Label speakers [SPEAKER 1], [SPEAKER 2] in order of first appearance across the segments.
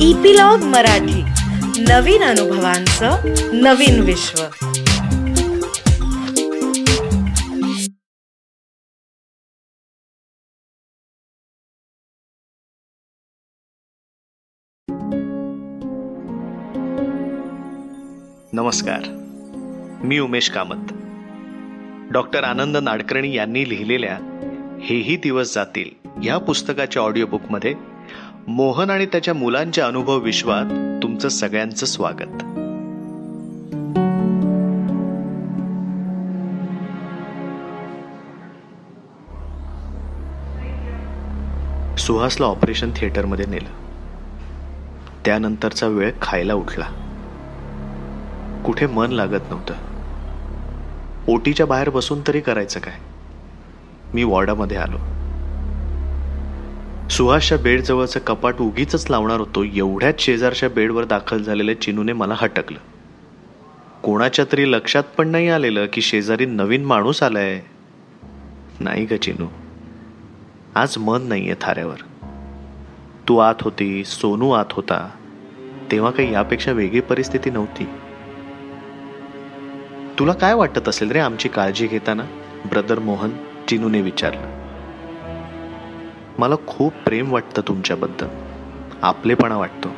[SPEAKER 1] Epilogue Marathi. नवीन अनुभवांचं नवीन विश्व.
[SPEAKER 2] नमस्कार. मी उमेश कामत. डॉक्टर आनंद नाडकर्णी यांनी लिहिलेल्या हेही दिवस जातील या पुस्तकाच्या ऑडिओ बुकमध्ये मोहन आणि त्याच्या मुलांच्या अनुभव विश्वात तुमचं सगळ्यांचं स्वागत. सुहासला ऑपरेशन थिएटरमध्ये नेलं. त्यानंतरचा वेळ खायला उठला. कुठे मन लागत नव्हतं. ओटीच्या बाहेर बसून तरी करायचं काय? मी वॉर्डामध्ये आलो. सुहासच्या बेडजवळचं कपाट उगीच लावणार होतो. एवढ्याच शेजारच्या बेडवर दाखल झालेल्या चिनूने मला हटकलं. कोणाच्या तरी लक्षात पण नाही आलेलं की शेजारी नवीन माणूस आलाय. नाही ग चिनू. आज मन नाहीये थाऱ्यावर. तू आत होती सोनू आत होता. तेव्हा काही यापेक्षा वेगळी परिस्थिती नव्हती. तुला काय वाटत असेल रे आमची काळजी घेताना? ब्रदर मोहन चिनूने विचारलं. मला खूप प्रेम वाटतं तुमच्याबद्दल. आपलेपणा वाटतो.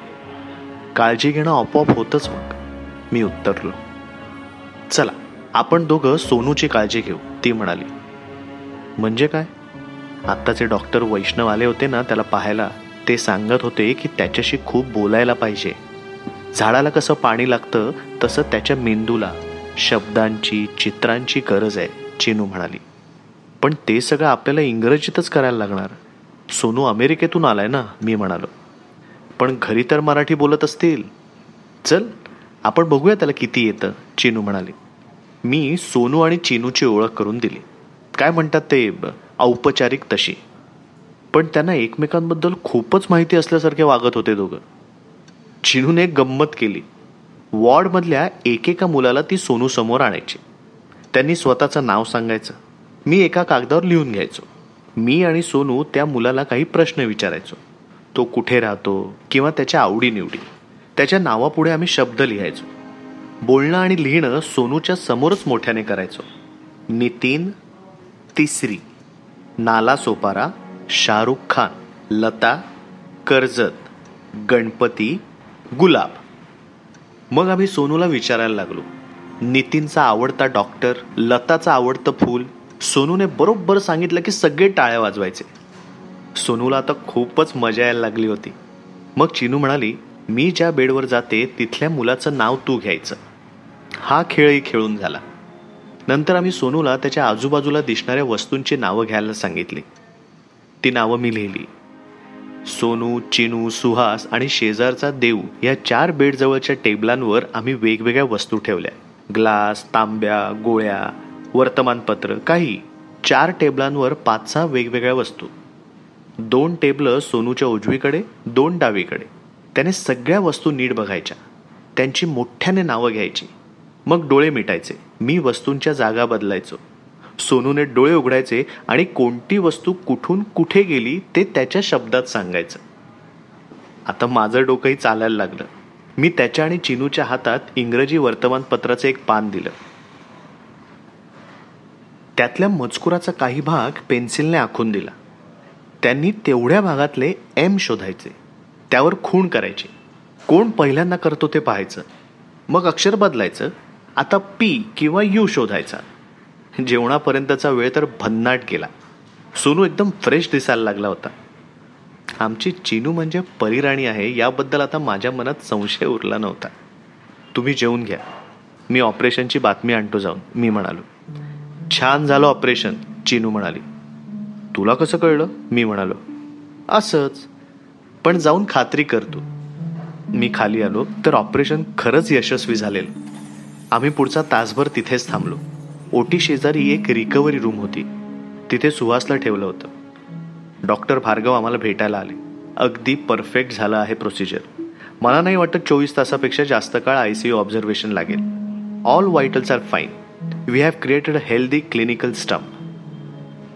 [SPEAKER 2] काळजी घेणं आपोआप होतच मग. मी उत्तरलो. चला आपण दोघं सोनूची काळजी घेऊ ती म्हणाली. म्हणजे काय? आत्ताचे डॉक्टर वैष्णव आले होते ना त्याला पाहायला ते सांगत होते की त्याच्याशी खूप बोलायला पाहिजे. झाडाला कसं पाणी लागतं तसं त्याच्या मेंदूला शब्दांची चित्रांची गरज आहे चिनू म्हणाली. पण ते सगळं आपल्याला इंग्रजीतच करायला लागणार. सोनू अमेरिकेतून आलाय ना मी म्हणालो. पण घरी तर मराठी बोलत असतील. चल आपण बघूया त्याला किती येतं चिनू म्हणाले. मी सोनू आणि चिनूची ओळख करून दिली. काय म्हणतात ते औपचारिक तशी. पण त्यांना एकमेकांबद्दल खूपच माहिती असल्यासारखे वागत होते दोघं. चिनूने एक गंमत केली. वॉर्डमधल्या एकेका मुलाला ती सोनू समोर आणायची. त्यांनी स्वतःचं नाव सांगायचं. मी एका कागदावर लिहून घ्यायचो. मी आणि सोनू त्या मुलाला काही प्रश्न विचारायचो. तो कुठे राहतो किंवा त्याच्या आवडीनिवडी. त्याच्या नावापुढे आम्ही शब्द लिहायचो. बोलणं आणि लिहिणं सोनूच्या समोरच मोठ्याने करायचो. नितीन तिसरी नाला सोपारा शाहरुख खान लता कर्जत गणपती गुलाब. मग आम्ही सोनूला विचारायला लागलो. नितीनचा आवडता डॉक्टर लताचं आवडतं फूल सोनूने बरोबर सांगितलं की सगळे टाळ्या वाजवायचे. सोनूला आता खूपच मजा यायला लागली होती. मग चिनू म्हणाली मी ज्या बेडवर जाते तिथल्या मुलाचं नाव तू घ्यायचं. हा खेळही खेळून झाला. नंतर आम्ही सोनूला त्याच्या आजूबाजूला दिसणाऱ्या वस्तूंची नावं घ्यायला सांगितली. ती नावं मी लिहिली. सोनू चिनू सुहास आणि शेजारचा देऊ या चार बेडजवळच्या टेबलांवर आम्ही वेगवेगळ्या वस्तू ठेवल्या. ग्लास तांब्या गोळ्या वर्तमानपत्र काही चार टेबलांवर पाच सहा वेगवेगळ्या वस्तू. दोन टेबलं सोनूच्या उजवीकडे दोन डावीकडे. त्याने सगळ्या वस्तू नीट बघायच्या. त्यांची मोठ्याने नावं घ्यायची. मग डोळे मिटायचे. मी वस्तूंच्या जागा बदलायचो. सोनूने डोळे उघडायचे आणि कोणती वस्तू कुठून कुठे गेली ते त्याच्या शब्दात सांगायचं. आता माझं डोकंही चालायला लागलं. मी त्याच्या आणि चिनूच्या हातात इंग्रजी वर्तमानपत्राचं एक पान दिलं. त्यातल्या मजकुराचा काही भाग पेन्सिलने आखून दिला. त्यांनी तेवढ्या भागातले एम शोधायचे. त्यावर खूण करायचे. कोण पहिल्यांदा करतो ते पाहायचं. मग अक्षर बदलायचं. आता पी किंवा यू शोधायचा. जेवणापर्यंतचा वेळ तर भन्नाट गेला. सोनू एकदम फ्रेश दिसायला लागला होता. आमची चिनू म्हणजे परिराणी आहे याबद्दल आता माझ्या मनात संशय उरला नव्हता. तुम्ही जेवून घ्या. मी ऑपरेशनची बातमी आणतो जाऊन. मी म्हणालो. छान झालं ऑपरेशन चिनू म्हणाली. तुला कसं कळलं? मी म्हणालो. असंच. पण जाऊन खात्री करतो मी खाली आलो तर ऑपरेशन खरंच यशस्वी झालेलं. आम्ही पुढचा तासभर तिथेच थांबलो. ओटी शेजारी एक रिकव्हरी रूम होती. तिथे सुहासला ठेवलं होतं. डॉक्टर भार्गव आम्हाला भेटायला आले. अगदी परफेक्ट झालं आहे प्रोसिजर. मला नाही वाटत चोवीस तासापेक्षा जास्त काळ आय सी यू ऑब्झर्वेशन लागेल. All vitals are fine. We have created a healthy clinical stump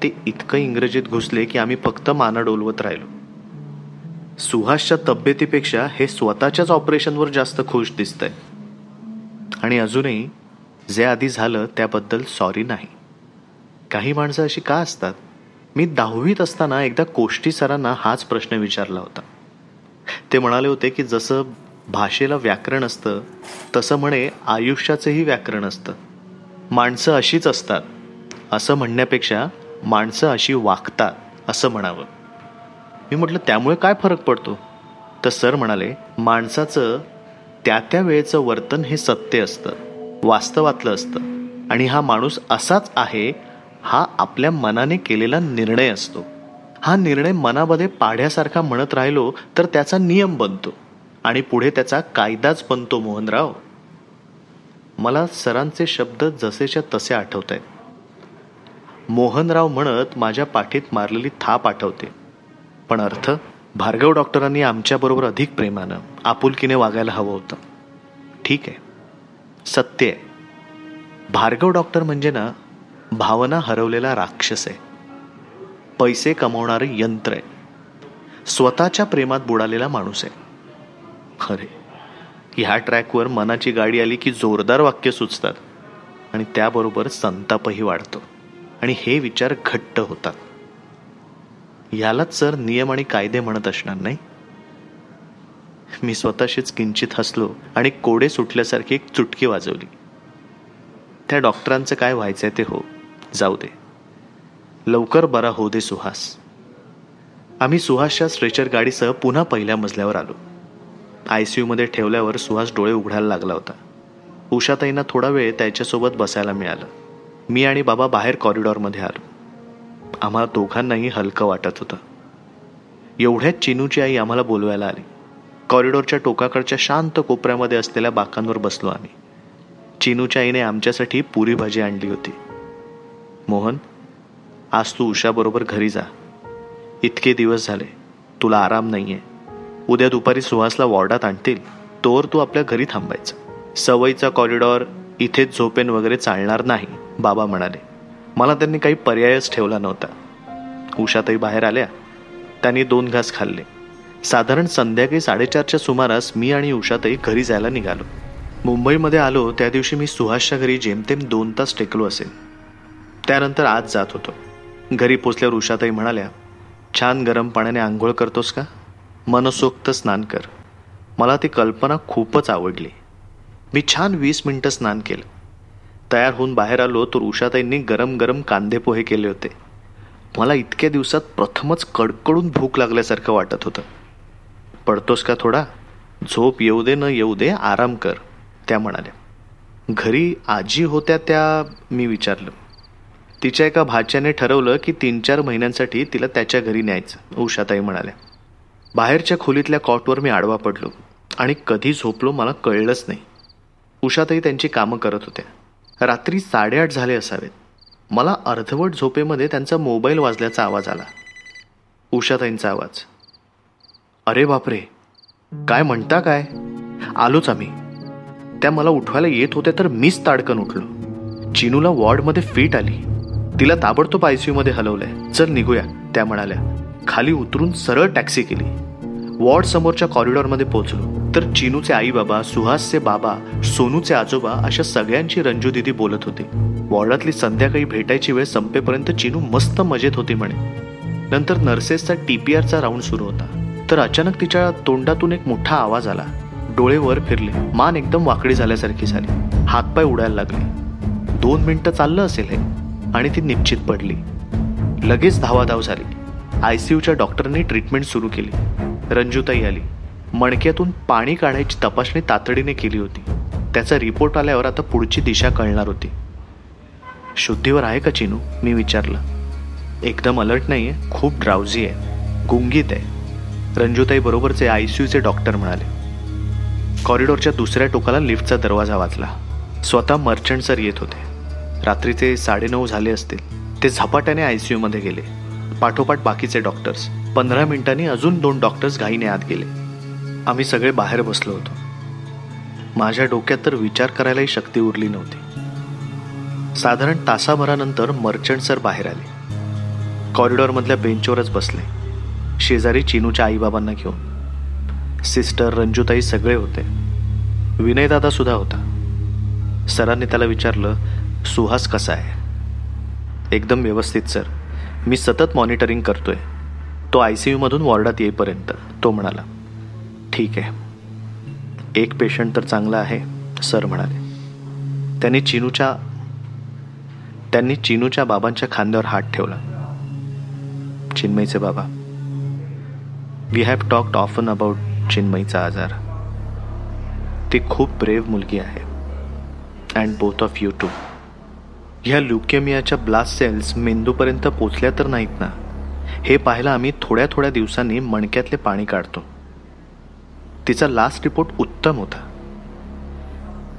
[SPEAKER 2] ते इतकं इंग्रजीत घुसले की आम्ही फक्त माना डोलवत राहिलो. सुहासच्या तब्येतीपेक्षा हे स्वतःच्याच ऑपरेशनवर जास्त खुश दिसतंय. आणि अजूनही जे आधी झालं त्याबद्दल सॉरी नाही. काही माणसं अशी का असतात? मी दहावीत असताना एकदा कोष्टी सरांना हाच प्रश्न विचारला होता. ते म्हणाले होते की जसं भाषेला व्याकरण असतं तसं म्हणे आयुष्याचंही व्याकरण असतं. माणसं अशीच असतात. असं म्हणण्यापेक्षा माणसं अशी वागतात असं म्हणावं. मी म्हटलं त्यामुळे काय फरक पडतो? तर सर म्हणाले माणसाचं त्या त्या वेळेचं वर्तन हे सत्य असतं वास्तवातलं असतं. आणि हा माणूस असाच आहे हा आपल्या मनाने केलेला निर्णय असतो. हा निर्णय मनामध्ये पाढ्यासारखा म्हणत राहिलो तर त्याचा नियम बनतो. आणि पुढे त्याचा कायदाच बनतो मोहनराव. मला सरांचे शब्द जसेच्या तसे आठवत आहेत मोहनराव म्हणत माझ्या पाठीत मारलेली थाप आठवते. पण अर्थ भार्गव डॉक्टरांनी आमच्याबरोबर अधिक प्रेमानं आपुलकीने वागायला हवं होतं. ठीक आहे. सत्य आहे. भार्गव डॉक्टर म्हणजे ना भावना हरवलेला राक्षस आहे. पैसे कमवणारे यंत्र आहे. स्वतःच्या प्रेमात बुडालेला माणूस आहे. खरे ह्या ट्रॅकवर मनाची गाडी आली की जोरदार वाक्य सुचतात. आणि त्याबरोबर संतापही वाढतो. आणि हे विचार घट्ट होतात. ह्यालाच सर नियम आणि कायदे म्हणत असणार नाही? मी स्वतःशीच किंचित हसलो आणि कोडे सुटल्यासारखी एक चुटकी वाजवली. त्या डॉक्टरांचं काय व्हायचंय ते हो जाऊ दे. लवकर बरा हो दे सुहास. आम्ही सुहासच्या स्ट्रेचर गाडीसह पुन्हा पहिल्या मजल्यावर आलो. आय सी यूमध्ये ठेवल्यावर सुहास डोळे उघडायला लागला होता. उषाताईंना थोडा वेळ त्याच्यासोबत बसायला मिळालं. मी आणि बाबा बाहेर कॉरिडॉरमध्ये आलो. आम्हाला दोघांनाही हलकं वाटत होतं. एवढ्यात चिनूची आई आम्हाला बोलवायला आली. कॉरिडॉरच्या टोकाकडच्या शांत कोपऱ्यामध्ये असलेल्या बाकांवर बसलो आम्ही. चिनूच्या आईने आमच्यासाठी पुरी भाजी आणली होती. मोहन आज तू उषाबरोबर घरी जा. इतके दिवस झाले. तुला आराम नाही आहे उद्या दुपारी सुहासला वॉर्डात आणतील. तोवर तू आपल्या घरी थांबायचं. सवयीचा कॉरिडॉर इथेच झोपेन वगैरे चालणार नाही बाबा म्हणाले. मला त्यांनी काही पर्यायच ठेवला नव्हता. उषातही बाहेर आल्या. त्यांनी दोन घास खाल्ले. साधारण संध्याकाळी साडेचारच्या सुमारास मी आणि उषातही घरी जायला निघालो. मुंबईमध्ये आलो त्या दिवशी मी सुहासच्या घरी जेमतेम दोन तास टेकलो असेल. त्यानंतर आज जात होतो. घरी पोचल्यावर उषाताई म्हणाल्या छान गरम पाण्याने आंघोळ करतोस का? मनसोक्त स्नान कर. मला ती कल्पना खूपच आवडली. मी छान वीस मिनटं स्नान केलं. तयार होऊन बाहेर आलो तर उषाताईंनी गरम गरम कांदे पोहे केले होते. मला इतक्या दिवसात प्रथमच कडकडून भूक लागल्यासारखं वाटत होतं. पडतोस का थोडा? झोप येऊ दे न येऊ दे आराम कर त्या म्हणाल्या. घरी आजी होत्या त्या मी विचारलं. तिच्या एका भाच्याने ठरवलं की तीन चार महिन्यांसाठी तिला त्याच्या घरी न्यायचं उषाताई म्हणाल्या. बाहेरच्या खोलीतल्या कॉटवर मी आडवा पडलो आणि कधी झोपलो मला कळलंच नाही. उषाताई त्यांची कामं करत होत्या. रात्री साडेआठ झाले असावेत. मला अर्धवट झोपेमध्ये त्यांचा मोबाईल वाजल्याचा आवाज आला. उषाताईंचा आवाज. अरे बापरे काय म्हणता काय? आलोच आम्ही. त्या मला उठवायला येत होत्या तर मीच ताडकन उठलो. चिनूला वॉर्डमध्ये फिट आली. तिला ताबडतोब आयसीयूमध्ये हलवलंय. चल निघूया त्या म्हणाल्या. खाली उतरून सरळ टॅक्सी केली. वॉर्ड समोरच्या कॉरिडॉरमध्ये पोहोचलो. तर चिनूचे आई बाबा सुहासचे बाबा सोनूचे आजोबा अशा सगळ्यांची रंजू दिदी बोलत होती. वॉर्डातली संध्याकाळी भेटायची वेळ संपेपर्यंत चिनू मस्त मजेत होती म्हणे. नंतर नर्सेसचा टीपीआरचा राऊंड सुरू होता. तर अचानक तिच्या तोंडातून एक मोठा आवाज आला. डोळे वर फिरले. मान एकदम वाकडी झाल्यासारखी झाली. हातपाय उडायला लागले. दोन मिनिटं चाललं असेल हे. आणि ती निश्चित पडली. लगेच धावाधाव झाली. आय सी यूच्या डॉक्टरांनी ट्रीटमेंट सुरू केली. रंजूताई आली. मणक्यातून पाणी काढायची तपासणी तातडीने केली होती. त्याचा रिपोर्ट आल्यावर आता पुढची दिशा कळणार होती. शुद्धीवर आहे का चिनू? मी विचारलं. एकदम अलर्ट नाही आहे खूप ड्राउझी आहे. गुंगीत आहे. रंजूताई बरोबरचे आय सी यूचे डॉक्टर म्हणाले. कॉरिडॉरच्या दुसऱ्या टोकाला लिफ्टचा दरवाजा वाचला स्वतः मर्चंट सर येत होते. रात्रीचे साडेनऊ झाले असतील. ते झपाट्याने आय सी यूमध्ये गेले. पाठोपाठ बाकीचे डॉक्टर्स पंधरा मिनिटांनी अजून दोन डॉक्टर्स घाईने आत गेले. आम्ही सगळे बाहेर बसलो होतो. माझ्या डोक्यात तर विचार करायलाही शक्ती उरली नव्हती. साधारण तासाभरानंतर मर्चंट सर बाहेर आले. कॉरिडॉरमधल्या बेंचवरच बसले. शेजारी चिनूच्या आईबाबांना घेऊन. सिस्टर रंजूताई सगळे होते. विनयदादा सुद्धा होता. सरांनी त्याला विचारलं सुहास कसा आहे? एकदम व्यवस्थित सर मी सतत मॉनिटरिंग करतोय. तो आय सी यूमधून वॉर्डात येईपर्यंत तो म्हणाला ठीक आहे. एक पेशंट तर चांगला आहे सर म्हणाले. त्यांनी चिनूच्या त्यांनी चिनूच्या बाबांच्या खांद्यावर हात ठेवला. चिन्मयचे बाबा we have talked often about चिन्मयचा आजार. ती खूप ब्रेव मुलगी आहे. And both of you two ह्या ल्युकेमियाच्या ब्लास्ट सेल्स मेंदूपर्यंत पोचल्या तर नाहीत ना? हे पाहायला आम्ही थोड्या थोड्या दिवसांनी मणक्यातले पाणी काढतो. तिचा लास्ट रिपोर्ट उत्तम होता.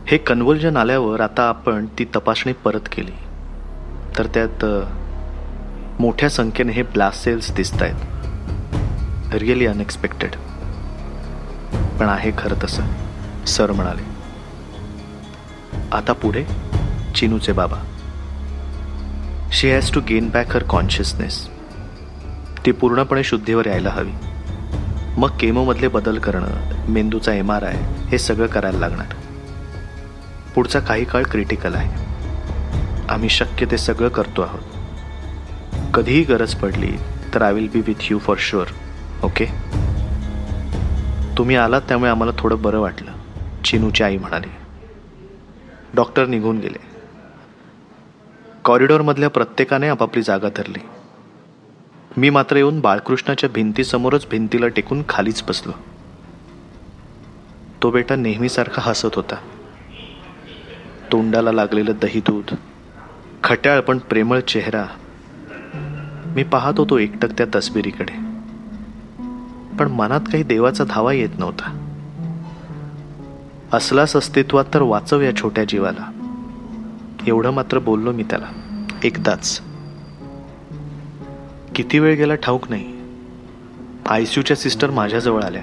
[SPEAKER 2] हे कन्व्हल्जन आल्यावर आता आपण ती तपासणी परत केली. तर त्यात मोठ्या संख्येने हे ब्लास्ट सेल्स दिसत आहेत रिअली अनएक्सपेक्टेड पण आहे खरं तसं. सर म्हणाले आता पुढे चिनूचे बाबा. She has to gain back her consciousness ती पूर्णपणे शुद्धीवर यायला हवी. मग केमोमधले बदल करणं मेंदूचा एम आर आय हे सगळं करायला लागणार. पुढचा काही काळ क्रिटिकल आहे. आम्ही शक्य ते सगळं करतो आहोत. कधीही गरज पडली तर I will be with you for sure okay तुम्ही आलात त्यामुळे आम्हाला थोडं बरं वाटलं चिनूची आई म्हणाली. डॉक्टर निघून गेले. कॉरिडॉरमधल्या प्रत्येकाने आपापली जागा धरली. मी मात्र येऊन बाळकृष्णाच्या भिंतीसमोरच भिंतीला टेकून खालीच बसलो. तो बेटा नेहमीसारखा हसत होता. तोंडाला लागलेलं दही दूध खट्याळ पण प्रेमळ चेहरा. मी पाहत होतो एकटक त्या तस्बिरीकडे. पण मनात काही देवाचा धावा येत नव्हता. असलाच अस्तित्वात तर वाचव या छोट्या जीवाला. एवढं मात्र बोललो मी त्याला. एकदाच. किती वेळ गेला ठाऊक नाही. आय सी यूच्या सिस्टर माझ्याजवळ आल्या.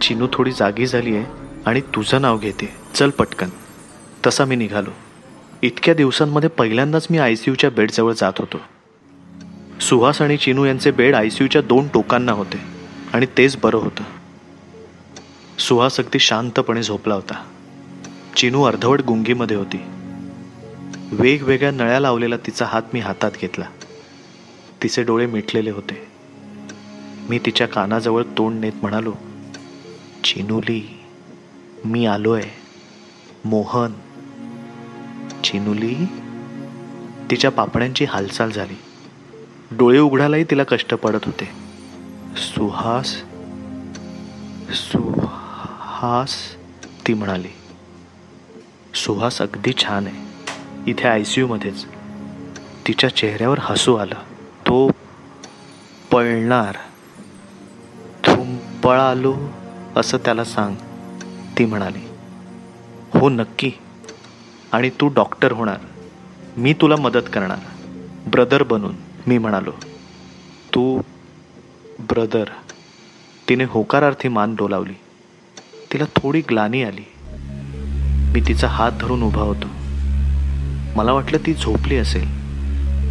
[SPEAKER 2] चिनू थोडी जागी झाली आहे आणि तुझं नाव घेते. चल पटकन. तसा मी निघालो. इतक्या दिवसांमध्ये पहिल्यांदाच मी आय सी यूच्या बेडजवळ जात होतो. सुहास आणि चिनू यांचे बेड आय सी यूच्या दोन टोकांना होते आणि तेच बरं होतं. सुहास अगदी शांतपणे झोपला होता. चिनू अर्धवट गुंगीमध्ये होती. वेगवेगळ्या नळ्या लावलेला तिचा हात मी हातात घेतला. तिचे डोळे मिटलेले होते. मी तिच्या कानाजवळ तोंड नेत म्हणालो चिनुली मी आलोय. मोहन. चिनुली? तिच्या पापण्यांची हालचाल झाली. डोळे उघडायलाही तिला कष्ट पडत होते. सुहास? सुहास? ती म्हणाली. सुहास अगदी छान आहे. इथे आय सी यूमध्येच तिच्या चेहऱ्यावर हसू आलं. तो पळणार. थुम पळालो असं त्याला सांग. ती म्हणाली हो नक्की. आणि तू डॉक्टर होणार. मी तुला मदत करणार. ब्रदर बनून. मी म्हणालो तू ब्रदर. तिने होकारार्थी मान डोलावली. तिला थोडी ग्लानी आली. मी तिचा हात धरून उभा होतो. मला वाटलं ती झोपली असेल.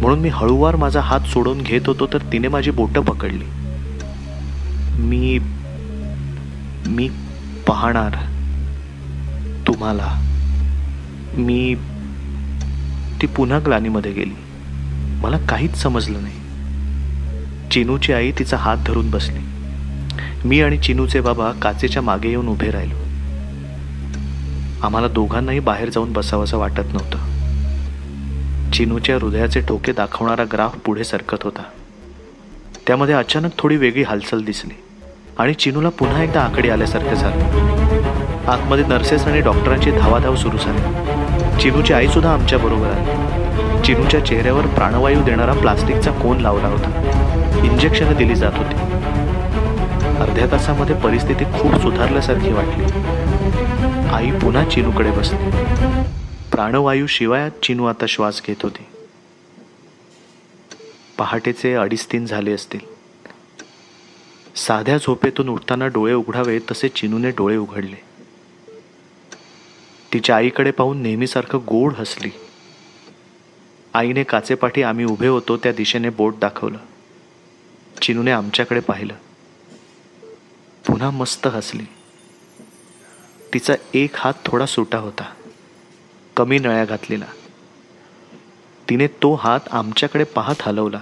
[SPEAKER 2] म्हणून मी हळूवार माझा हात सोडून घेत होतो तर तिने माझी बोटं पकडली. मी मी पाहणार तुम्हाला. मी ती पुन्हा ग्लानीमध्ये गेली. मला काहीच समजलं नाही. चिनूची आई तिचा हात धरून बसली. मी आणि चिनूचे बाबा काचेच्या मागे येऊन उभे राहिलो. आम्हाला दोघांनाही बाहेर जाऊन बसावंसं वाटत नव्हतं. चिनूच्या हृदयाचे ठोके दाखवणारा ग्राफ पुढे सरकत होता. त्यामध्ये अचानक थोडी वेगळी हालचाल दिसली आणि चिनूला पुन्हा एकदा आकडे आल्यासारखं झालं. आतमध्ये नर्सेस आणि डॉक्टरांची धावाधाव सुरू झाली. चिनूची आईसुद्धा आमच्याबरोबर आमच्या बरोबर आली. चिनूच्या चेहऱ्यावर प्राणवायू देणारा प्लास्टिकचा कोन लावला होता. इंजेक्शनं दिली जात होती. अर्ध्या तासामध्ये परिस्थिती खूप सुधारल्यासारखी वाटली. आई पुन्हा चिनूकडे बसली. प्राणवायू शिवाय चिनू आता श्वास घेत होती. पहाटेचे अडीच तीन झाले असतील. साध्या झोपेतून उठताना डोळे उघडावे तसे चिनूने डोळे उघडले. तिच्या आईकडे पाहून नेहमीसारखं गोड हसली. आईने काचेपाठी आम्ही उभे होतो त्या दिशेने बोट दाखवलं. चिनूने आमच्याकडे पाहिलं. पुन्हा मस्त हसली. तिचा एक हात थोडा सुटा होता. कमी नळ्या घातलेला. तिने तो हात आमच्याकडे पाहत हलवला.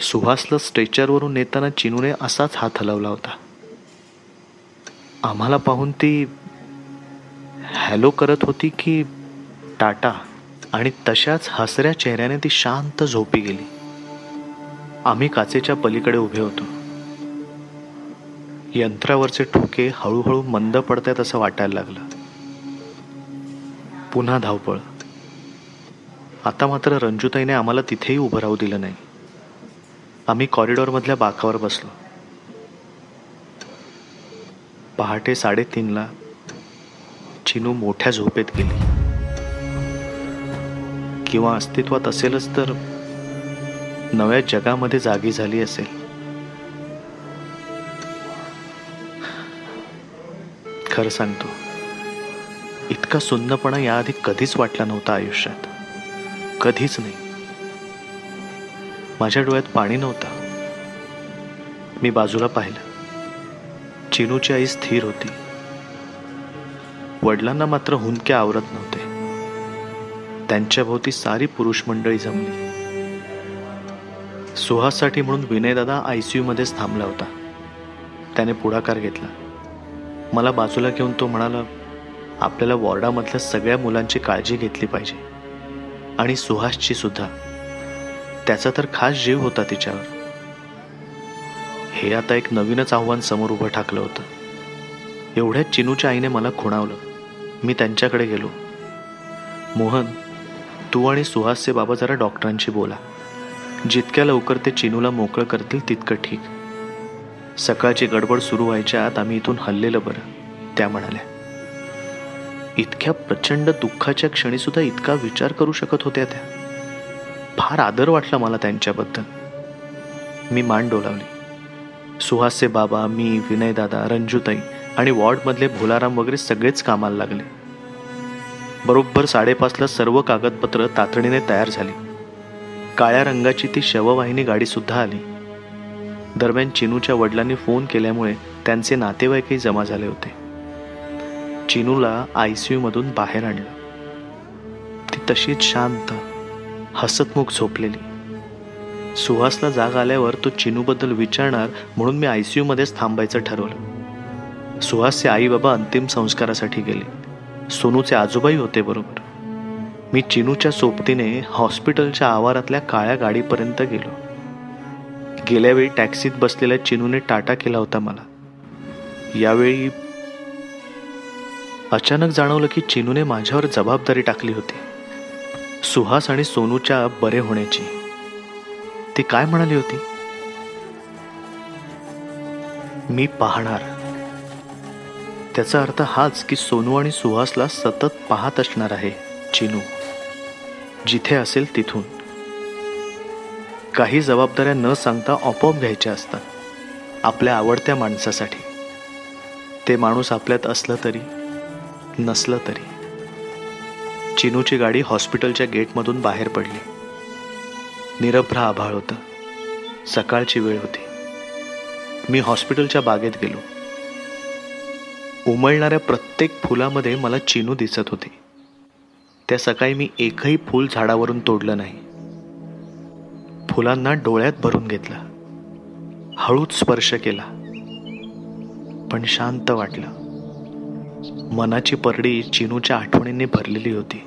[SPEAKER 2] सुहासला स्ट्रेचरवरून नेताना चिनूने असाच हात हलवला होता. आम्हाला पाहून ती हॅलो करत होती की टाटा आणि तशाच हसऱ्या चेहऱ्याने ती शांत झोपी गेली. आम्ही काचेच्या पलीकडे उभे होतो. यंत्रावरचे ठोके हळूहळू मंद पडतायत असं वाटायला लागलं. पुन्हा धावपळ आता मात्र रंजुताईने आम्हाला तिथेही उभं राहू दिलं नाही. आम्ही कॉरिडॉरमधल्या बाकावर बसलो. पहाटे साडेतीनला चिनू मोठ्या झोपेत गेली. किंवा अस्तित्वात असेलच तर नव्या जगामध्ये जागी झाली असेल. खरं सांगतो इतका सुन्नपणा याआधी कधीच वाटला नव्हता आयुष्यात. कधीच नाही. माझ्या डोळ्यात पाणी नव्हतं. मी बाजूला पाहिलं. चिनूची आई स्थिर होती. वडिलांना मात्र हुंदके आवरत नव्हते. त्यांच्या भोवती सारी पुरुष मंडळी जमली. सुहाससाठी म्हणून विनयदादा आय सी यूमध्येच थांबला होता. त्याने पुढाकार घेतला. मला बाजूला घेऊन तो म्हणाला आपल्याला वॉर्डामधल्या सगळ्या मुलांची काळजी घेतली पाहिजे. आणि सुहासची सुद्धा. त्याचा तर खास जीव होता तिच्यावर. हे आता एक नवीनच आव्हान समोर उभं ठाकलं होतं. एवढ्याच चिनूच्या आईने मला खुणावलं. मी त्यांच्याकडे गेलो. मोहन तू आणि सुहासचे बाबा जरा डॉक्टरांशी बोला. जितक्या लवकर ते चिनूला मोकळं करतील तितकं ठीक. सकाळची गडबड सुरू व्हायच्या आत आम्ही इथून हल्लेलं बरं त्या म्हणाल्या. इतक्या प्रचंड दुःखाच्या क्षणी सुद्धा इतका विचार करू शकत होत्या त्या. फार आदर वाटला मला त्यांच्याबद्दल. मी मान डोलावली. सुहासचे बाबा मी विनयदादा रंजूताई आणि वॉर्डमधले भोलाराम वगैरे सगळेच कामाला लागले. बरोबर साडेपाचला सर्व कागदपत्र तातडीने तयार झाली. काळ्या रंगाची ती शववाहिनी गाडी सुद्धा आली. दरम्यान चिनूच्या वडिलांनी फोन केल्यामुळे त्यांचे नातेवाईकही जमा झाले होते. चिनूला आय सी मधून बाहेर आणलं. ती तशीच शांत हसतमुख झोपलेली. सुहासला जाग आल्यावर तो चिनूबद्दल विचारणार म्हणून मी आय सी मध्येच थांबायचं ठरवलं. सुहासचे आई बाबा अंतिम संस्कारासाठी गेले. सोनूचे आजोबाई होते बरोबर. मी चिनूच्या सोबतीने हॉस्पिटलच्या आवारातल्या काळ्या गाडीपर्यंत गेलो. गेल्यावेळी टॅक्सीत बसलेल्या चिनूने टाटा केला होता मला. यावेळी अचानक जाणवलं की चिनूने माझ्यावर जबाबदारी टाकली होती. सुहास आणि सोनूच्या बरे होण्याची. ती काय म्हणाली होती? मी पाहणार. त्याचा अर्थ हाच की सोनू आणि सुहासला सतत पाहत असणार आहे चिनू. जिथे असेल तिथून. काही जबाबदाऱ्या न सांगता आपोआप घ्यायच्या असतात. आपल्या आवडत्या माणसासाठी. ते माणूस आपल्यात असलं तरी. नसलं तरी. चिनूची गाडी हॉस्पिटलच्या गेटमधून बाहेर पडली. निरभ्र आभाळ होतं. सकाळची वेळ होती. मी हॉस्पिटलच्या बागेत गेलो. उमळणाऱ्या प्रत्येक फुलामध्ये मला चिनू दिसत होती. त्या सकाळी मी एकही फूल झाडावरून तोडलं नाही. फुलांना डोळ्यात भरून घेतलं. हळूच स्पर्श केला. पण शांत वाटलं. मनाची परडी चिनूच्या आठवणींनी भरलेली होती.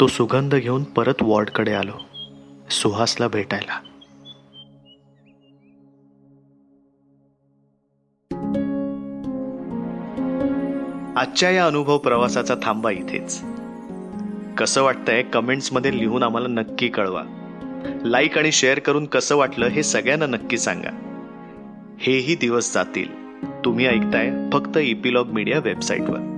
[SPEAKER 2] तो सुगंध घेऊन परत वॉर्डकडे आलो सुहासला भेटायला. आजच्या या अनुभव प्रवासाचा थांबा इथेच. कसं वाटतंय कमेंट्समध्ये लिहून आम्हाला नक्की कळवा. लाईक आणि शेअर करून कसं वाटलं हे सगळ्यांना नक्की सांगा. हेही दिवस जातील. तुम्ही ऐकताय फक्त इपिलॉग मीडिया वेबसाईटवर.